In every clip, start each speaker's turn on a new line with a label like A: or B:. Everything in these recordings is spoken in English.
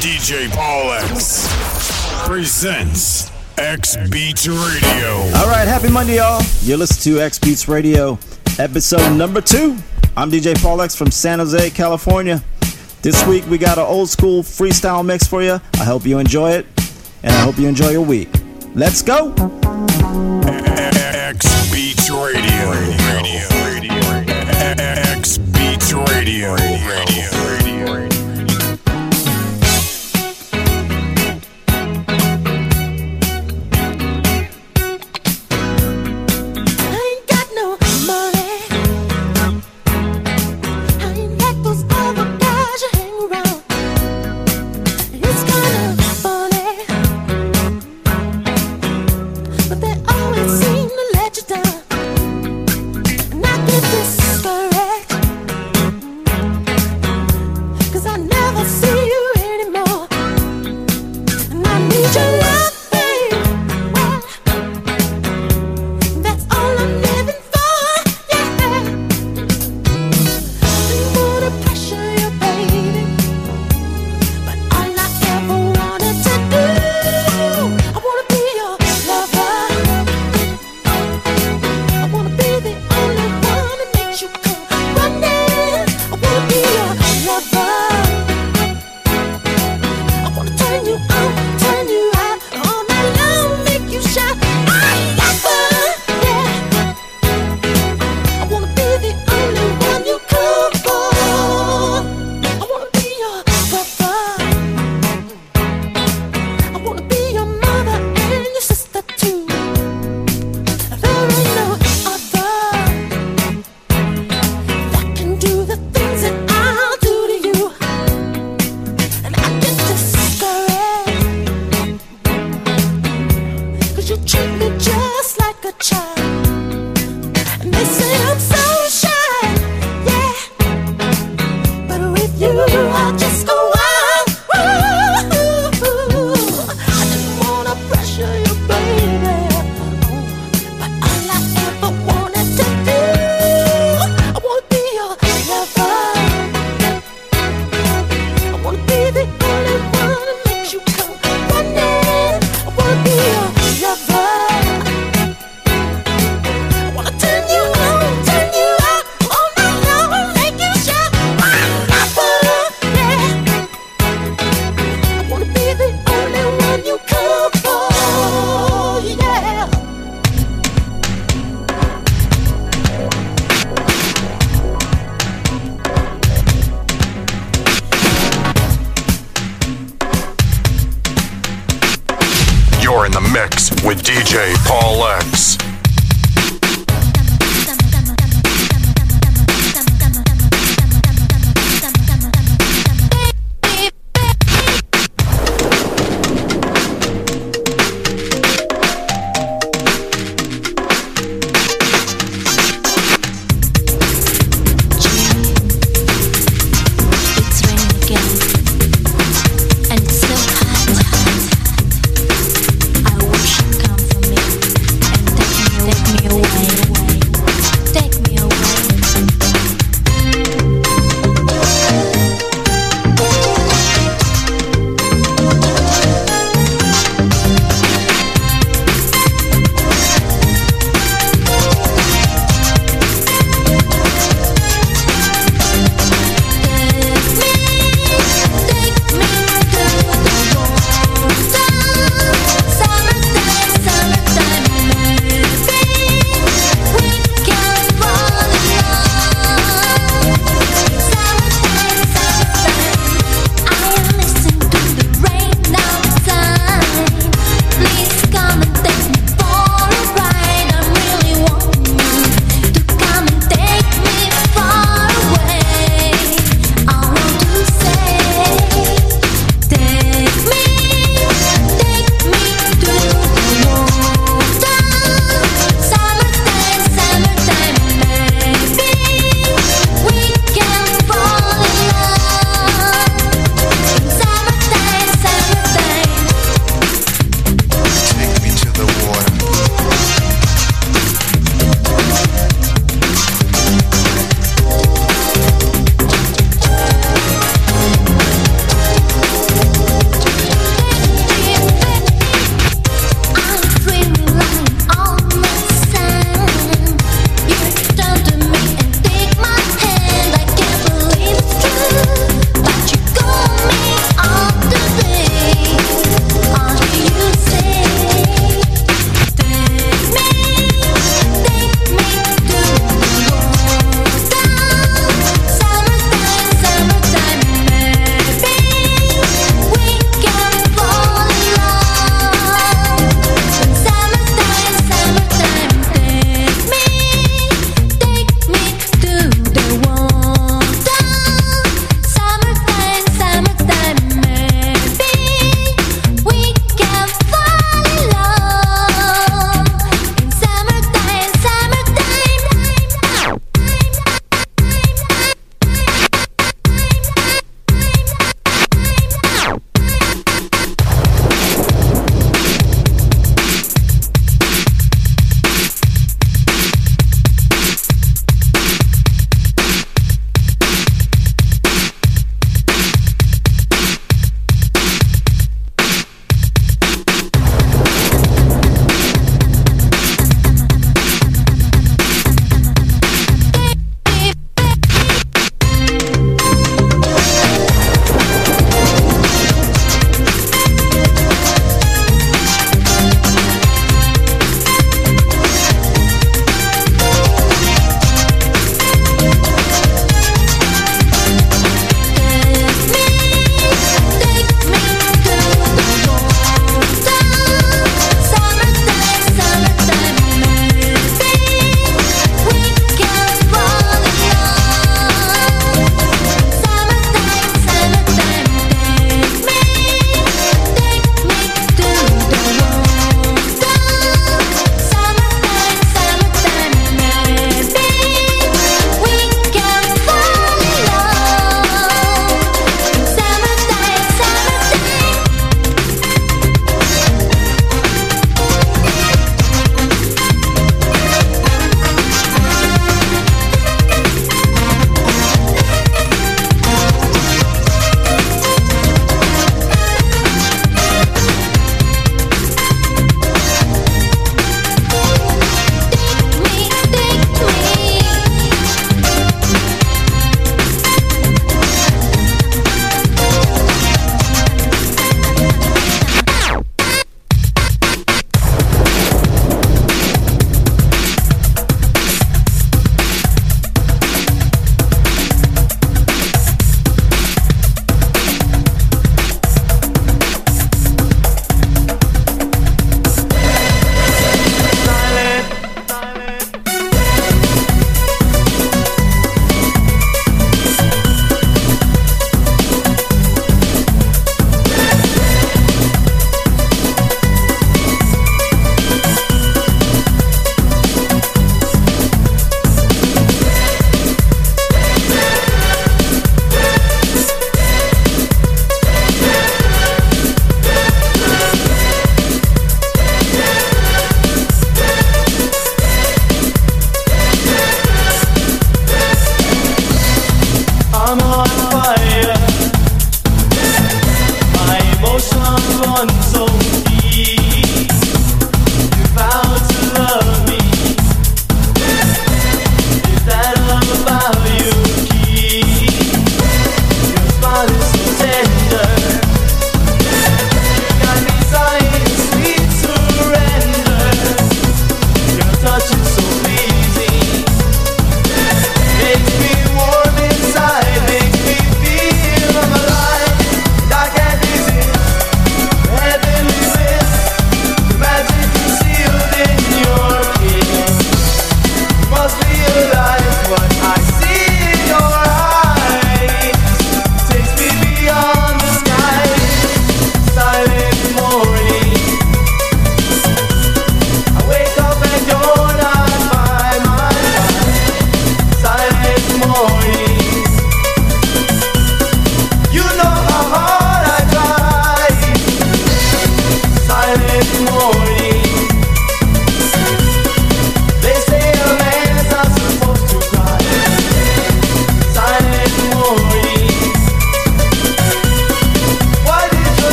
A: DJ Paul X presents X Beats Radio.
B: All right, happy Monday, y'all. You listen to X Beats Radio, episode number two. I'm DJ Paul X from San Jose, California. This week we got an old school freestyle mix for you. I hope you enjoy it, and I hope you enjoy your week. Let's go.
A: X Beats Radio. Radio. X
C: Beats Radio.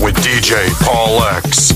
C: With DJ Paul X.